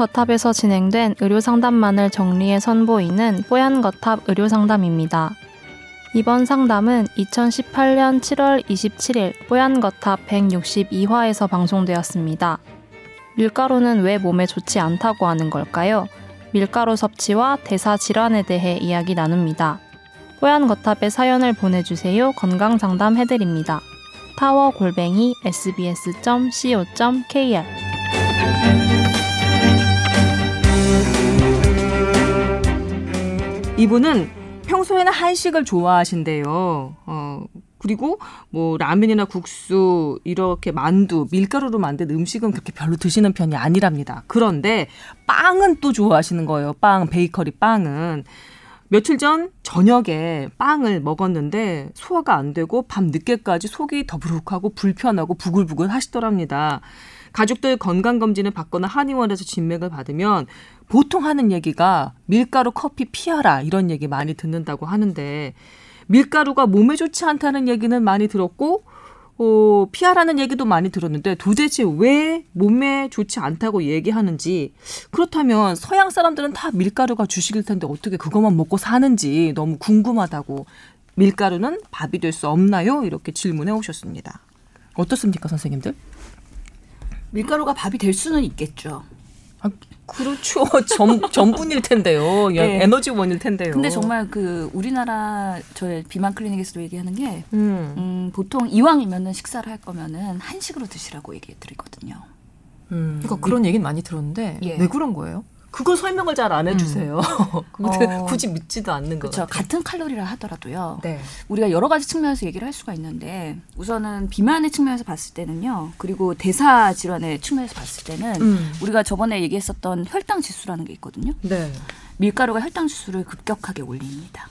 뽀얀거탑에서 진행된 의료 상담만을 정리해 선보이는 뽀얀 거탑 의료 상담입니다. 이번 상담은 2018년 7월 27일 뽀얀 거탑 162화에서 방송되었습니다. 밀가루는 왜 몸에 좋지 않다고 하는 걸까요? 밀가루 섭취와 대사 질환에 대해 이야기 나눕니다. 뽀얀 거탑에 사연을 보내주세요. 건강 상담 해드립니다. 타워 골뱅이 sbs.co.kr 이분은 평소에는 한식을 좋아하신대요. 어, 그리고 뭐 라면이나 국수 이렇게 만두 밀가루로 만든 음식은 그렇게 별로 드시는 편이 아니랍니다. 그런데 빵은 또 좋아하시는 거예요. 빵 베이커리 빵은 며칠 전 저녁에 빵을 먹었는데 소화가 안 되고 밤 늦게까지 속이 더부룩하고 불편하고 부글부글 하시더랍니다. 가족들 건강검진을 받거나 한의원에서 진맥을 받으면 보통 하는 얘기가 밀가루 커피 피하라 이런 얘기 많이 듣는다고 하는데 밀가루가 몸에 좋지 않다는 얘기는 많이 들었고 어, 피하라는 얘기도 많이 들었는데 도대체 왜 몸에 좋지 않다고 얘기하는지 그렇다면 서양 사람들은 다 밀가루가 주식일 텐데 어떻게 그것만 먹고 사는지 너무 궁금하다고 밀가루는 밥이 될 수 없나요? 이렇게 질문해 오셨습니다. 어떻습니까, 선생님들? 밀가루가 밥이 될 수는 있겠죠. 아, 그렇죠. 전, 전분일 텐데요. 네. 에너지원일 텐데요. 근데 정말 그 우리나라 저희 비만 클리닉에서도 얘기하는 게 음. 음, 보통 이왕이면은 식사를 할 거면은 한식으로 드시라고 얘기해 드리거든요. 음. 그러니까 그런 얘기는 많이 들었는데 예. 왜 그런 거예요? 그거 설명을 잘 안 해주세요. 음. 어, 굳이 믿지도 않는 거죠. 그렇죠. 같은 칼로리라 하더라도요. 네. 우리가 여러 가지 측면에서 얘기를 할 수가 있는데 우선은 비만의 측면에서 봤을 때는요. 그리고 대사 질환의 측면에서 봤을 때는 음. 우리가 저번에 얘기했었던 혈당 지수라는 게 있거든요. 네. 밀가루가 혈당 지수를 급격하게 올립니다.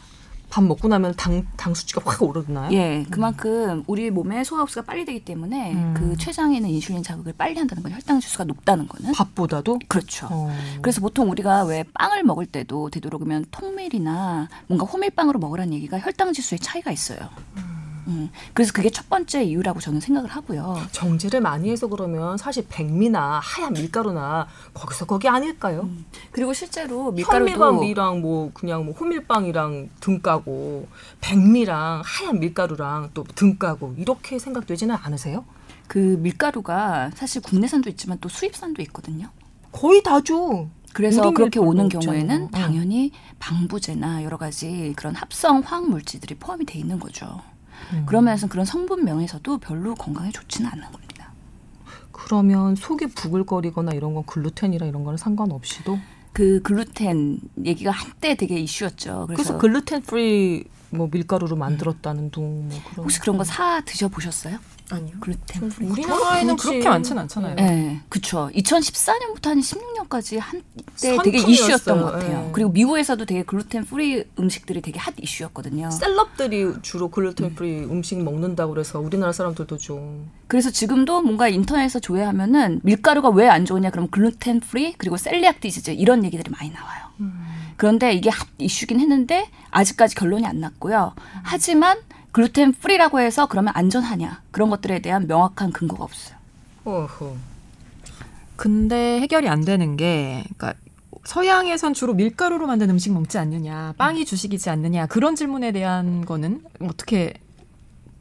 밥 먹고 나면 당, 당 수치가 확 오르나요? 예, 그만큼 우리 몸에 소화 흡수가 빨리 되기 때문에 음. 그 췌장에 있는 인슐린 자극을 빨리 한다는 건 혈당 지수가 높다는 거는 밥보다도 그렇죠. 어. 그래서 보통 우리가 왜 빵을 먹을 때도 되도록이면 통밀이나 뭔가 호밀빵으로 먹으라는 얘기가 혈당 지수에 차이가 있어요. 음. 음, 그래서 그게 첫 번째 이유라고 저는 생각을 하고요. 정제를 많이 해서 그러면 사실 백미나 하얀 밀가루나 거기서 거기 아닐까요? 음. 그리고 실제로 밀가루도 현미밥이랑 뭐 그냥 뭐 호밀빵이랑 등 까고 백미랑 하얀 밀가루랑 또 등 까고 이렇게 생각되지는 않으세요? 그 밀가루가 사실 국내산도 있지만 또 수입산도 있거든요. 거의 다죠. 그래서 그렇게 오는 경우에는 어. 당연히 방부제나 여러 가지 그런 합성 화학 물질들이 포함이 돼 있는 거죠. 음. 그러면서 그런 성분명에서도 별로 건강에 좋지는 않는 겁니다. 그러면 속이 부글거리거나 이런 건 글루텐이랑 이런 거는 상관없이도 그 글루텐 얘기가 한때 되게 이슈였죠. 그래서, 그래서 gluten free 뭐 밀가루로 만들었다는 둥 뭐 그런 혹시 그런 거 사 드셔 보셨어요? 아니요. gluten free. 우리나라에는 그렇게 많지는 않잖아요. 네, 그렇죠. 2014년부터 한 16년까지 한때 되게 이슈였던 것 같아요. 네. 그리고 미국에서도 되게 gluten free 음식들이 되게 hot issue였거든요. celeb들이 주로 gluten free 음. 식 먹는다고 그래서 우리나라 사람들도 좀. 그래서 지금도 뭔가 인터넷에서 조회하면은 밀가루가 왜 안 좋으냐 그러면 gluten free 그리고 celiac disease 이런 얘기들이 많이 나와요. 음. 그런데 이게 hot issue긴 했는데 아직까지 결론이 안 났고요. 음. 하지만 gluten free라고 해서 그러면 안전하냐 그런 것들에 대한 명확한 근거가 없어요. 어허. 근데 해결이 안 되는 게 그러니까 서양에선 주로 밀가루로 만든 음식 먹지 않느냐, 빵이 주식이지 않느냐 그런 질문에 대한 거는 어떻게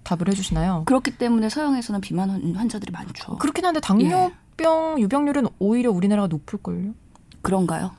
답을 해주시나요? 그렇기 때문에 서양에서는 비만 환자들이 많죠. 그렇긴 한데 당뇨병 예. 유병률은 오히려 우리나라가 높을걸요? 그런가요?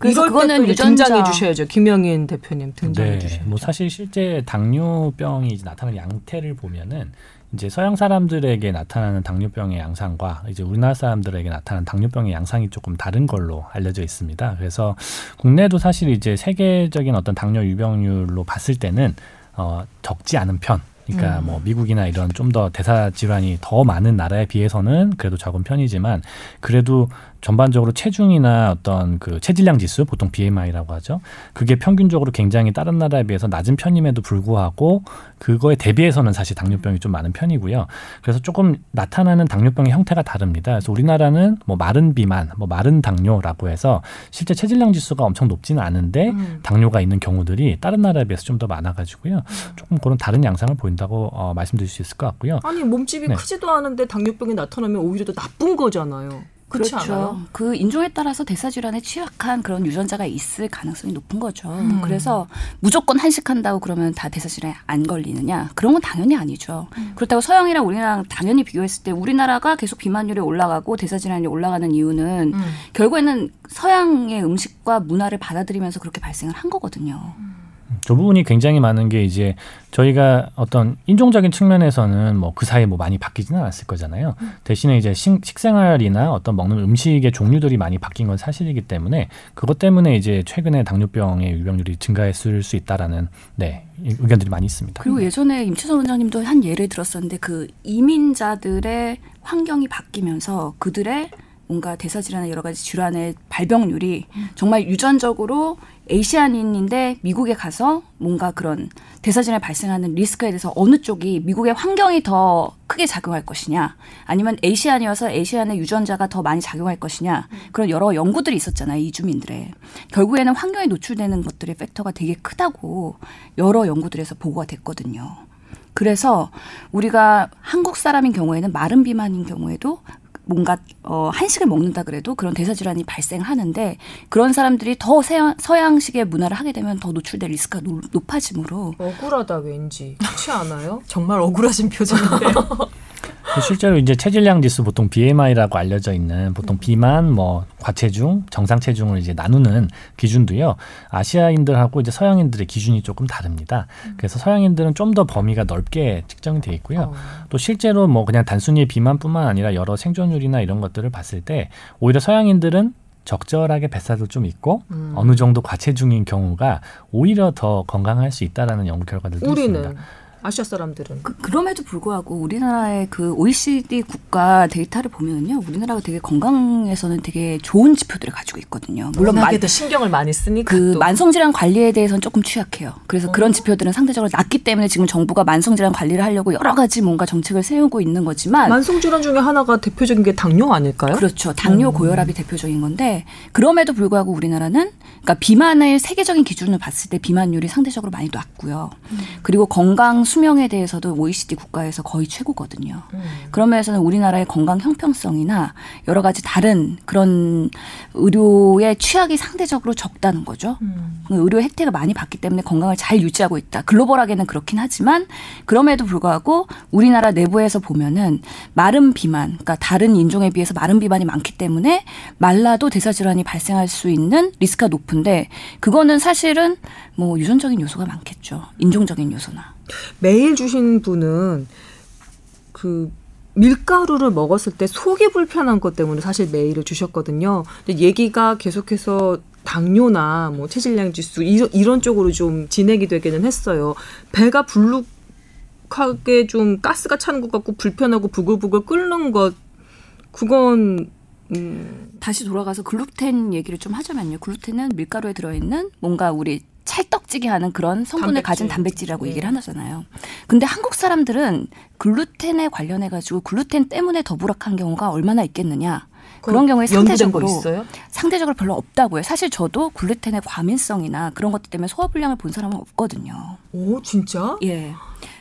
그래서 그거는 유전자 등장해 주셔야죠. 김영인 대표님 등장해 네, 주셔야죠. 뭐 사실 실제 당뇨병이 나타나는 양태를 보면은 이제 서양 사람들에게 나타나는 당뇨병의 양상과 이제 우리나라 사람들에게 나타나는 당뇨병의 양상이 조금 다른 걸로 알려져 있습니다. 그래서 국내도 사실 이제 세계적인 어떤 당뇨 유병률로 봤을 때는 어 적지 않은 편 그러니까 음. 뭐 미국이나 이런 좀 더 대사 질환이 더 많은 나라에 비해서는 그래도 적은 편이지만 그래도 전반적으로 체중이나 어떤 그 체질량 지수 보통 BMI라고 하죠. 그게 평균적으로 굉장히 다른 나라에 비해서 낮은 편임에도 불구하고 그거에 대비해서는 사실 당뇨병이 좀 많은 편이고요. 그래서 조금 나타나는 당뇨병의 형태가 다릅니다. 그래서 우리나라는 뭐 마른 비만, 뭐 마른 당뇨라고 해서 실제 체질량 지수가 엄청 높지는 않은데 음. 당뇨가 있는 경우들이 다른 나라에 비해서 좀 더 많아가지고요. 조금 그런 다른 양상을 보인다고 어, 말씀드릴 수 있을 것 같고요. 아니 몸집이 네. 크지도 않은데 당뇨병이 나타나면 오히려 더 나쁜 거잖아요. 그렇죠. 않아요? 그 인종에 따라서 대사 질환에 취약한 그런 유전자가 있을 가능성이 높은 거죠. 음. 그래서 무조건 한식한다고 그러면 다 대사 질환에 안 걸리느냐? 그런 건 당연히 아니죠. 음. 그렇다고 서양이랑 우리나라랑 당연히 비교했을 때 우리나라가 계속 비만율이 올라가고 대사 질환이 올라가는 이유는 음. 결국에는 서양의 음식과 문화를 받아들이면서 그렇게 발생을 한 거거든요. 저 부분이 굉장히 많은 게 이제 저희가 어떤 인종적인 측면에서는 뭐 그 사이에 뭐 많이 바뀌지는 않았을 거잖아요. 대신에 이제 식, 식생활이나 어떤 먹는 음식의 종류들이 많이 바뀐 건 사실이기 때문에 그것 때문에 이제 최근에 당뇨병의 유병률이 증가했을 수 있다라는 네 의견들이 많이 있습니다. 그리고 예전에 임채선 원장님도 한 예를 들었었는데 그 이민자들의 환경이 바뀌면서 그들의 뭔가 대사질환이나 여러 가지 질환의 발병률이 정말 유전적으로 에이시안인인데 미국에 가서 뭔가 그런 대사질환이 발생하는 리스크에 대해서 어느 쪽이 미국의 환경이 더 크게 작용할 것이냐 아니면 에이시안이어서 에이시안의 유전자가 더 많이 작용할 것이냐 그런 여러 연구들이 있었잖아요 이주민들의 결국에는 환경에 노출되는 것들의 팩터가 되게 크다고 여러 연구들에서 보고가 됐거든요. 그래서 우리가 한국 사람인 경우에는 마른 비만인 경우에도 뭔가 어 한식을 먹는다 그래도 그런 대사 질환이 발생하는데 그런 사람들이 더 서양, 서양식의 문화를 하게 되면 더 노출될 리스크가 노- 높아지므로 억울하다 왠지 그렇지 않아요? 정말 억울하신 표정인데요. 그 실제로 이제 체질량 지수 보통 BMI라고 알려져 있는 보통 비만, 뭐 과체중, 정상 체중을 이제 나누는 기준도요. 아시아인들하고 이제 서양인들의 기준이 조금 다릅니다. 그래서 서양인들은 좀 더 범위가 넓게 측정이 돼 있고요. 어. 또 실제로 뭐 그냥 단순히 비만뿐만 아니라 여러 생존율이나 이런 것들을 봤을 때 오히려 서양인들은 적절하게 뱃살도 좀 있고 음. 어느 정도 과체중인 경우가 오히려 더 건강할 수 있다라는 연구 결과들도 있습니다. 아시아 사람들은 그, 그럼에도 불구하고 우리나라의 그 OECD 국가 데이터를 보면요 우리나라가 되게 건강에서는 되게 좋은 지표들을 가지고 있거든요. 물론 만- 워낙에도 신경을 많이 쓰니까 그 또. 만성질환 관리에 대해서는 조금 취약해요. 그래서 어. 그런 지표들은 상대적으로 낮기 때문에 지금 정부가 만성질환 관리를 하려고 여러 가지 뭔가 정책을 세우고 있는 거지만 만성질환 중에 하나가 대표적인 게 당뇨 아닐까요? 그렇죠. 당뇨 고혈압이 대표적인 건데 그럼에도 불구하고 우리나라는 그러니까 비만을 세계적인 기준으로 봤을 때 비만율이 상대적으로 많이 낮고요. 그리고 건강 수명에 대해서도 OECD 국가에서 거의 최고거든요. 그런 면에서는 우리나라의 건강 형평성이나 여러 가지 다른 그런 의료의 취약이 상대적으로 적다는 거죠. 의료 혜택을 많이 받기 때문에 건강을 잘 유지하고 있다. 글로벌하게는 그렇긴 하지만 그럼에도 불구하고 우리나라 내부에서 보면은 마른 비만, 그러니까 다른 인종에 비해서 마른 비만이 많기 때문에 말라도 대사 질환이 발생할 수 있는 리스크가 높은데 그거는 사실은 뭐 유전적인 요소가 많겠죠. 인종적인 요소나. 메일 주신 분은 그 밀가루를 먹었을 때 속이 불편한 것 때문에 사실 메일을 주셨거든요. 근데 얘기가 계속해서 당뇨나 뭐 체질량 지수 이런, 이런 쪽으로 좀 진행이 되기는 했어요. 배가 불룩하게 좀 가스가 차는 것 같고 불편하고 부글부글 끓는 것 그건 음, 다시 돌아가서 글루텐 얘기를 좀 하자면요. 글루텐은 밀가루에 들어있는 뭔가 우리 찰떡지게 하는 그런 성분을 단백질. 가진 단백질이라고 네. 얘기를 하잖아요. 근데 한국 사람들은 글루텐에 관련해 가지고 글루텐 때문에 더부락한 경우가 얼마나 있겠느냐. 그런 경우에 상대적으로? 상대적으로 별로 없다고요. 사실 저도 글루텐의 과민성이나 그런 것들 때문에 소화불량을 본 사람은 없거든요. 오 진짜? 예.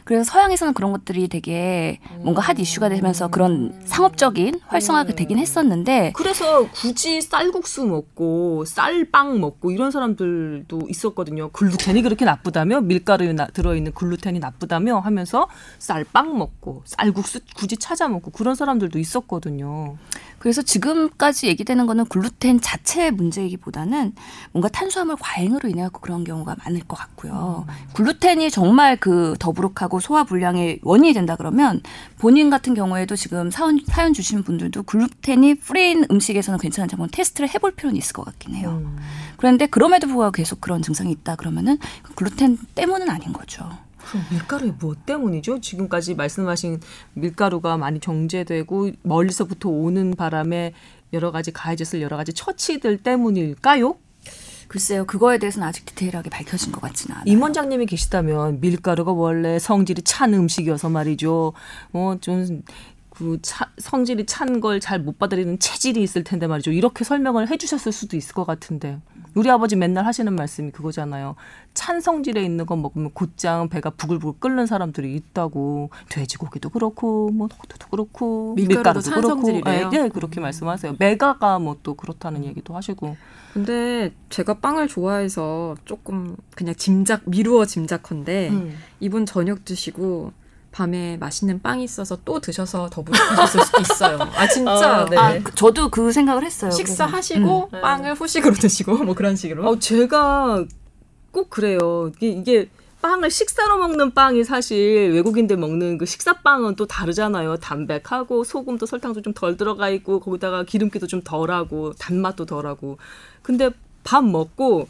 그래서 서양에서는 그런 것들이 되게 뭔가 핫 이슈가 되면서 그런 상업적인 활성화가 되긴 했었는데 그래서 굳이 쌀국수 먹고 쌀빵 먹고 이런 사람들도 있었거든요. 글루텐이 그렇게 나쁘다며 밀가루에 나- 들어있는 글루텐이 나쁘다며 하면서 쌀빵 먹고 쌀국수 굳이 찾아 먹고 그런 사람들도 있었거든요. 그래서 지금까지 얘기되는 거는 글루텐 자체의 문제이기보다는 뭔가 탄수화물 과잉으로 인해 갖고 그런 경우가 많을 것 같고요. 글루텐이 정말 그 더부룩하고 소화 불량의 원인이 된다 그러면 본인 같은 경우에도 지금 사연, 사연 주신 분들도 글루텐이 free인 음식에서는 괜찮은지 한번 테스트를 해볼 필요는 있을 것 같긴 해요. 음. 그런데 그럼에도 불구하고 계속 그런 증상이 있다 그러면은 그 글루텐 때문은 아닌 거죠. 그럼 밀가루의 무엇 때문이죠? 지금까지 말씀하신 밀가루가 많이 정제되고 멀리서부터 오는 바람에 여러 가지 가해졌을 여러 가지 처치들 때문일까요? 글쎄요, 그거에 대해서는 아직 디테일하게 밝혀진 것 같지는 않아요. 임 원장님이 계시다면 밀가루가 원래 성질이 찬 음식이어서 말이죠. 뭐좀그 성질이 찬 걸 잘 못 받아들이는 체질이 있을 텐데 말이죠. 이렇게 설명을 해주셨을 수도 있을 것 같은데. 우리 아버지 맨날 하시는 말씀이 그거잖아요. 찬 성질에 있는 거 먹으면 곧장 배가 부글부글 끓는 사람들이 있다고 돼지고기도 그렇고 뭐 호두도 그렇고 밀가루도 찬 그렇고? 네, 네, 그렇게 말씀하세요. 메가가 뭐 또 그렇다는 얘기도 하시고 근데 제가 빵을 좋아해서 조금 그냥 짐작 미루어 짐작컨대 음. 이분 저녁 드시고 밤에 맛있는 빵이 있어서 또 드셔서 더불어 드셨을 수도 있어요. 아 진짜 아, 네. 아, 그- 저도 그 생각을 했어요. 식사하시고 음. 빵을 후식으로 드시고 뭐 그런 식으로. 어, 제가 꼭 그래요. 이게, 이게 빵을 식사로 먹는 빵이 사실 외국인들 먹는 그 식사빵은 또 다르잖아요. 담백하고 소금도 설탕도 좀 덜 들어가 있고 거기다가 기름기도 좀 덜하고 단맛도 덜하고. 근데 밥 먹고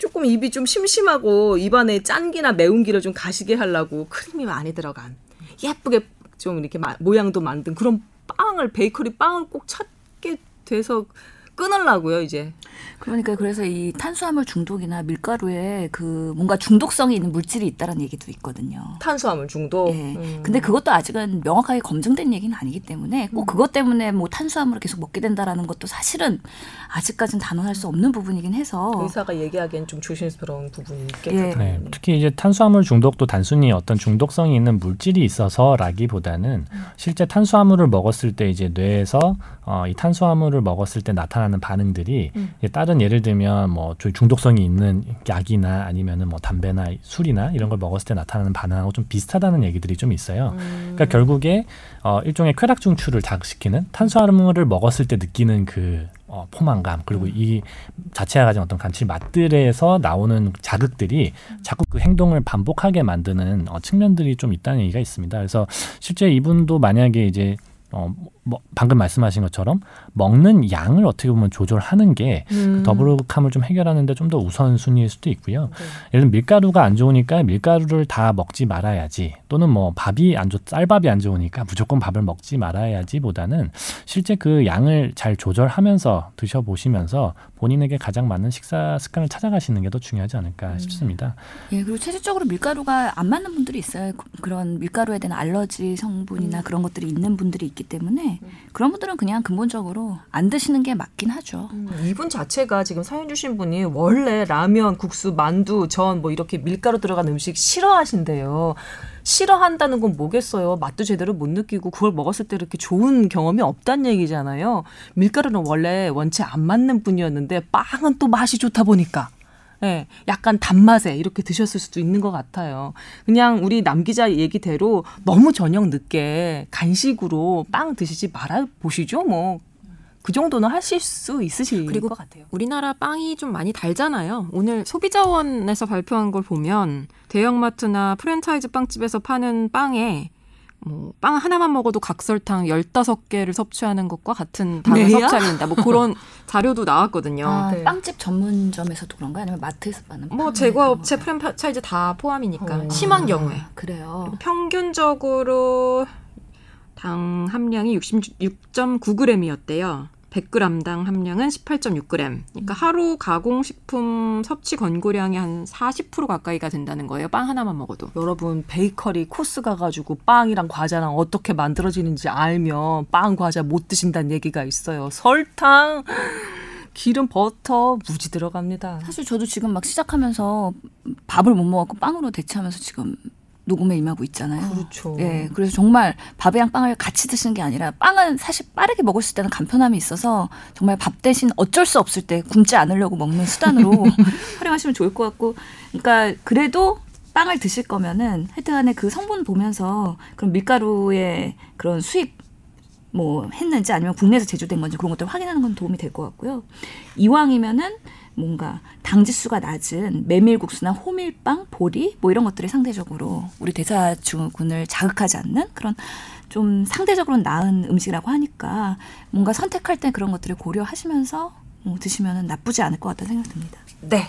조금 입이 좀 심심하고 입안에 짠기나 매운기를 좀 가시게 하려고 크림이 많이 들어간 예쁘게 좀 이렇게 마- 모양도 만든 그런 빵을 베이커리 빵을 꼭 찾게 돼서 끊으려고요 이제. 그러니까 그래서 이 탄수화물 중독이나 밀가루에 그 뭔가 중독성이 있는 물질이 있다라는 얘기도 있거든요. 탄수화물 중독. 예. 음. 근데 그것도 아직은 명확하게 검증된 얘기는 아니기 때문에 꼭 그것 때문에 뭐 탄수화물을 계속 먹게 된다라는 것도 사실은 아직까지는 단언할 수 없는 부분이긴 해서 의사가 얘기하기엔 좀 조심스러운 부분이 있겠죠. 예. 네, 특히 이제 탄수화물 중독도 단순히 어떤 중독성이 있는 물질이 있어서라기보다는 실제 탄수화물을 먹었을 때 이제 뇌에서 어, 이 탄수화물을 먹었을 때 나타나는 반응들이 이제 다른 예를 들면 뭐좀 중독성이 있는 약이나 아니면은 뭐 담배나 술이나 이런 걸 먹었을 때 나타나는 반응하고 좀 비슷하다는 얘기들이 좀 있어요. 그러니까 결국에 어, 일종의 쾌락 중추를 자극시키는 탄수화물을 먹었을 때 느끼는 그 어, 포만감 그리고 이 자체가 가진 어떤 감칠 맛들에서 나오는 자극들이 자꾸 그 행동을 반복하게 만드는 어, 측면들이 좀 있다는 얘기가 있습니다. 그래서 실제 이분도 만약에 이제 어, 뭐 방금 말씀하신 것처럼 먹는 양을 어떻게 보면 조절하는 게그 음. 더부룩함을 좀 해결하는데 좀 더 우선순위일 수도 있고요. 네. 예를 들면 밀가루가 안 좋으니까 밀가루를 다 먹지 말아야지 또는 뭐 밥이 안 좋, 쌀밥이 안 좋으니까 무조건 밥을 먹지 말아야지 보다는 실제 그 양을 잘 조절하면서 드셔보시면서 본인에게 가장 맞는 식사 습관을 찾아가시는 게 더 중요하지 않을까 싶습니다. 예, 그리고 체질적으로 밀가루가 안 맞는 분들이 있어요. 그- 그런 밀가루에 대한 알러지 성분이나 그런 것들이 있는 분들이 있기 때문에 그런 분들은 그냥 근본적으로 안 드시는 게 맞긴 하죠. 음, 이분 자체가 지금 사연 주신 분이 원래 라면, 국수, 만두, 전 뭐 이렇게 밀가루 들어간 음식 싫어하신대요. 싫어한다는 건 뭐겠어요. 맛도 제대로 못 느끼고 그걸 먹었을 때 이렇게 좋은 경험이 없다는 얘기잖아요. 밀가루는 원래 원체 안 맞는 분이었는데 빵은 또 맛이 좋다 보니까 예, 약간 단맛에 이렇게 드셨을 수도 있는 것 같아요. 그냥 우리 남 기자 얘기대로 너무 저녁 늦게 간식으로 빵 드시지 말아 보시죠. 뭐 그 정도는 하실 수 있으실 그리고 것 같아요. 우리나라 빵이 좀 많이 달잖아요. 오늘 소비자원에서 발표한 걸 보면 대형마트나 프랜차이즈 빵집에서 파는 빵에 뭐 빵 하나만 먹어도 각설탕 15개를 섭취하는 것과 같은 당을 네야? 섭취하게 된다. 뭐 그런 자료도 나왔거든요. 아, 네. 빵집 전문점에서도 그런가 아니면 마트에서 파는 뭐빵 제과업체? 프랜차이즈 다 포함이니까 어. 심한 경우에 아, 그래요. 평균적으로 당 함량이 66.9g이었대요. 100g당 함량은 18.6g. 그러니까 하루 가공식품 섭취 권고량이 한 40% 가까이가 된다는 거예요. 빵 하나만 먹어도. 여러분 베이커리 코스 가가지고 빵이랑 과자랑 어떻게 만들어지는지 알면 빵 과자 못 드신다는 얘기가 있어요. 설탕, 기름, 버터 무지 들어갑니다. 사실 저도 지금 막 시작하면서 밥을 못 먹었고 빵으로 대체하면서 지금 녹음에 임하고 있잖아요. 그렇죠. 예, 그래서 정말 밥이랑 빵을 같이 드시는 게 아니라 빵은 사실 빠르게 먹을 수 있다는 간편함이 있어서 정말 밥 대신 어쩔 수 없을 때 굶지 않으려고 먹는 수단으로 활용하시면 좋을 것 같고, 그러니까 그래도 빵을 드실 거면은 하여튼간에 그 성분 보면서 그런 밀가루의 그런 수입 뭐 했는지 아니면 국내에서 제조된 건지 그런 것들 확인하는 건 도움이 될 것 같고요. 이왕이면은 뭔가 당지수가 낮은 메밀국수나 호밀빵, 보리 뭐 이런 것들이 상대적으로 우리 대사증후군을 자극하지 않는 그런 좀 상대적으로 나은 음식이라고 하니까 뭔가 선택할 때 그런 것들을 고려하시면서 뭐 드시면 나쁘지 않을 것 같다는 생각이 듭니다. 네.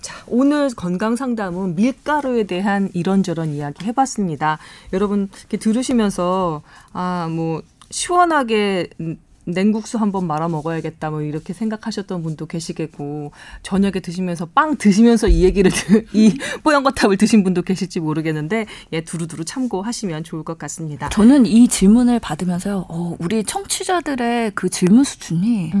자, 오늘 건강 상담은 밀가루에 대한 이런저런 이야기 해봤습니다. 여러분 이렇게 들으시면서 아 뭐 시원하게 음, 냉국수 한번 말아 먹어야겠다 뭐 이렇게 생각하셨던 분도 계시겠고 저녁에 드시면서 빵 드시면서 이 얘기를 드- 이 뽀얀거탑을 드신 분도 계실지 모르겠는데 예 두루두루 참고하시면 좋을 것 같습니다. 저는 이 질문을 받으면서요, 어, 우리 청취자들의 그 질문 수준이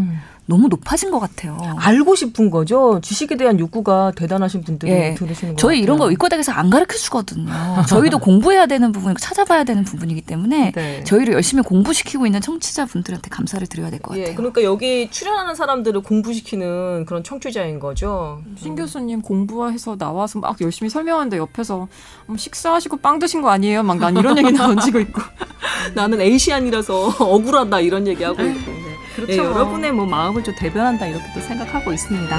너무 높아진 것 같아요. 알고 싶은 거죠. 지식에 대한 욕구가 대단하신 분들이 예. 들으시는 거 저희 같아요. 이런 거 의과대학에서 안 가르쳐 주거든요. 저희도 공부해야 되는 부분이고 찾아봐야 되는 부분이기 때문에 네. 저희를 열심히 공부시키고 있는 청취자분들한테 감사를 드려야 될 것 같아요. 예, 그러니까 여기 출연하는 사람들을 공부시키는 그런 청취자인 거죠. 신 교수님 공부해서 나와서 막 열심히 설명하는데 옆에서 음, 식사하시고 빵 드신 거 아니에요? 막 난 이런 얘기 던지고 있고. 나는 에이시안이라서 억울하다 이런 얘기하고 있고. 그렇죠. 예, 여러분의 뭐 마음을 좀 대변한다 이렇게 또 생각하고 있습니다.